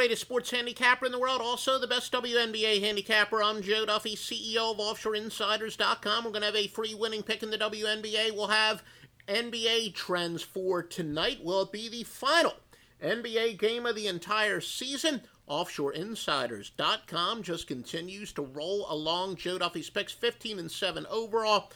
Greatest sports handicapper in the world, also the best WNBA handicapper. I'm Joe Duffy, CEO of OffshoreInsiders.com. We're going to have a free winning pick in the WNBA. We'll have NBA trends for tonight. Will it be the final NBA game of the entire season? OffshoreInsiders.com just continues to roll along. Joe Duffy's picks 15 and 7 overall,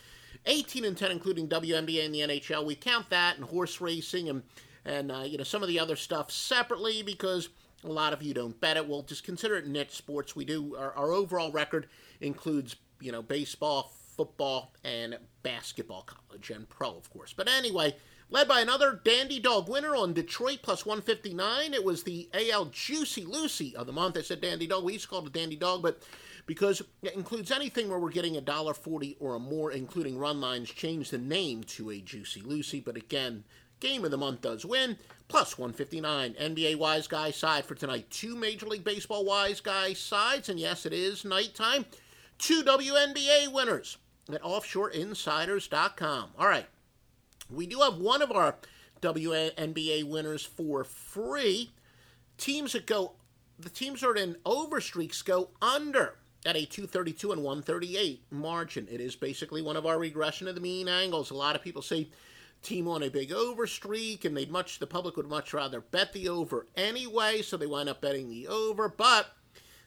18 and 10 including WNBA and the NHL. We count that and horse racing and and uh, you know some of the other stuff separately because a lot of you don't bet it. We'll just consider it niche sports. We do our, our overall record includes you know baseball, football, and basketball, college and pro, of course. But anyway led by another Dandy Dog winner on Detroit plus 159. It was the AL Juicy Lucy of the month. I said Dandy Dog. We used to call it a Dandy Dog, but because it includes anything where we're getting a dollar forty or more, including run lines, change the name to a Juicy Lucy. But again, game of the month does win. Plus 159. NBA Wise Guy side for tonight. Two Major League Baseball Wise Guy sides, and yes, it is nighttime. Two WNBA winners at OffshoreInsiders.com. All right. We do have one of our WNBA winners for free. Teams that go, the teams that are in over streaks go under at a 232 and 138 margin. It is basically one of our regression of the mean angles. A lot of people say team on a big over streak, and they'd much the public would much rather bet the over anyway, so they wind up betting the over. But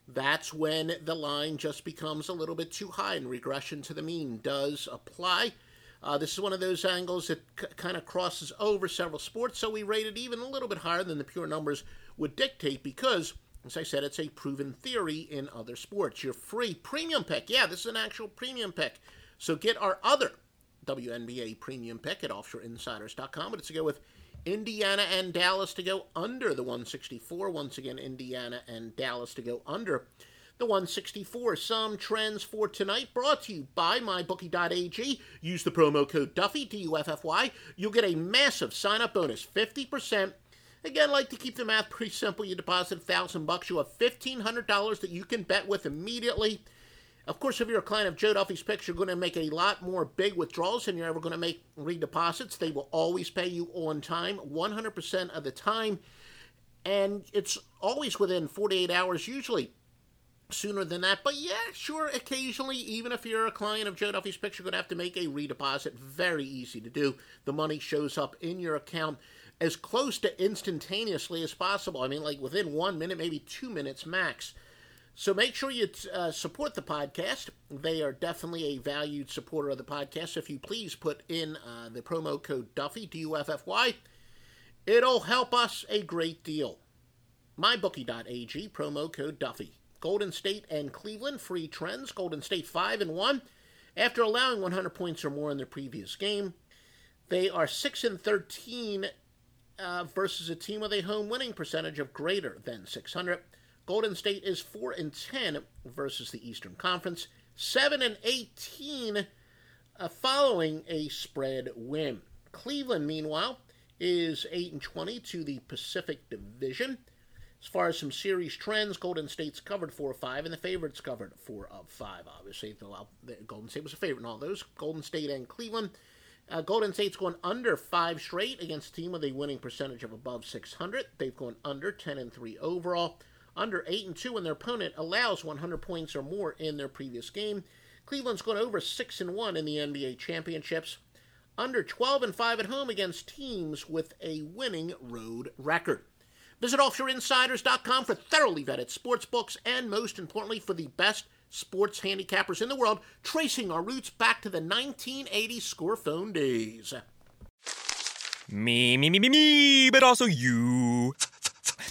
that's when the line just becomes a little bit too high, and regression to the mean does apply. Uh, this is one of those angles that c- kind of crosses over several sports, so we rate it even a little bit higher than the pure numbers would dictate because, as I said, it's a proven theory in other sports. Your free premium pick, yeah, this is an actual premium pick. So get our other WNBA premium pick at offshoreinsiders.com, but it's to go with Indiana and Dallas to go under the 164. Once again, Indiana and Dallas to go under the 164. Some trends for tonight brought to you by mybookie.ag. Use the promo code Duffy, D U F F Y. You'll get a massive sign up bonus, 50%. Again, like to keep the math pretty simple. You deposit a thousand bucks, you have $1,500 that you can bet with immediately. Of course, if you're a client of Joe Duffy's Picks, you're going to make a lot more big withdrawals than you're ever going to make redeposits. They will always pay you on time, 100% of the time. And it's always within 48 hours, usually sooner than that. But yeah, sure, occasionally, even if you're a client of Joe Duffy's Picks, you're going to have to make a redeposit. Very easy to do. The money shows up in your account as close to instantaneously as possible. I mean, like within one minute, maybe two minutes max. So make sure you uh, support the podcast. They are definitely a valued supporter of the podcast. If you please put in uh, the promo code Duffy, D U F F Y, it'll help us a great deal. MyBookie.ag, promo code Duffy. Golden State and Cleveland, free trends. Golden State 5 and 1 after allowing 100 points or more in their previous game. They are 6 and 13 uh, versus a team with a home winning percentage of greater than 600. Golden State is 4 and 10 versus the Eastern Conference, 7 and 18 uh, following a spread win. Cleveland, meanwhile, is 8 and 20 to the Pacific Division. As far as some series trends, Golden State's covered four of five, and the favorites covered four of five. Obviously, Golden State was a favorite in all those. Golden State and Cleveland. Uh, Golden State's going under five straight against a team with a winning percentage of above 600. They've gone under 10 and three overall, under eight and two when their opponent allows 100 points or more in their previous game. Cleveland's gone over six and one in the NBA championships, under 12 and five at home against teams with a winning road record. Visit offshoreinsiders.com for thoroughly vetted sports books and, most importantly, for the best sports handicappers in the world, tracing our roots back to the 1980 scorephone days. Me, me, me, me, me, but also you.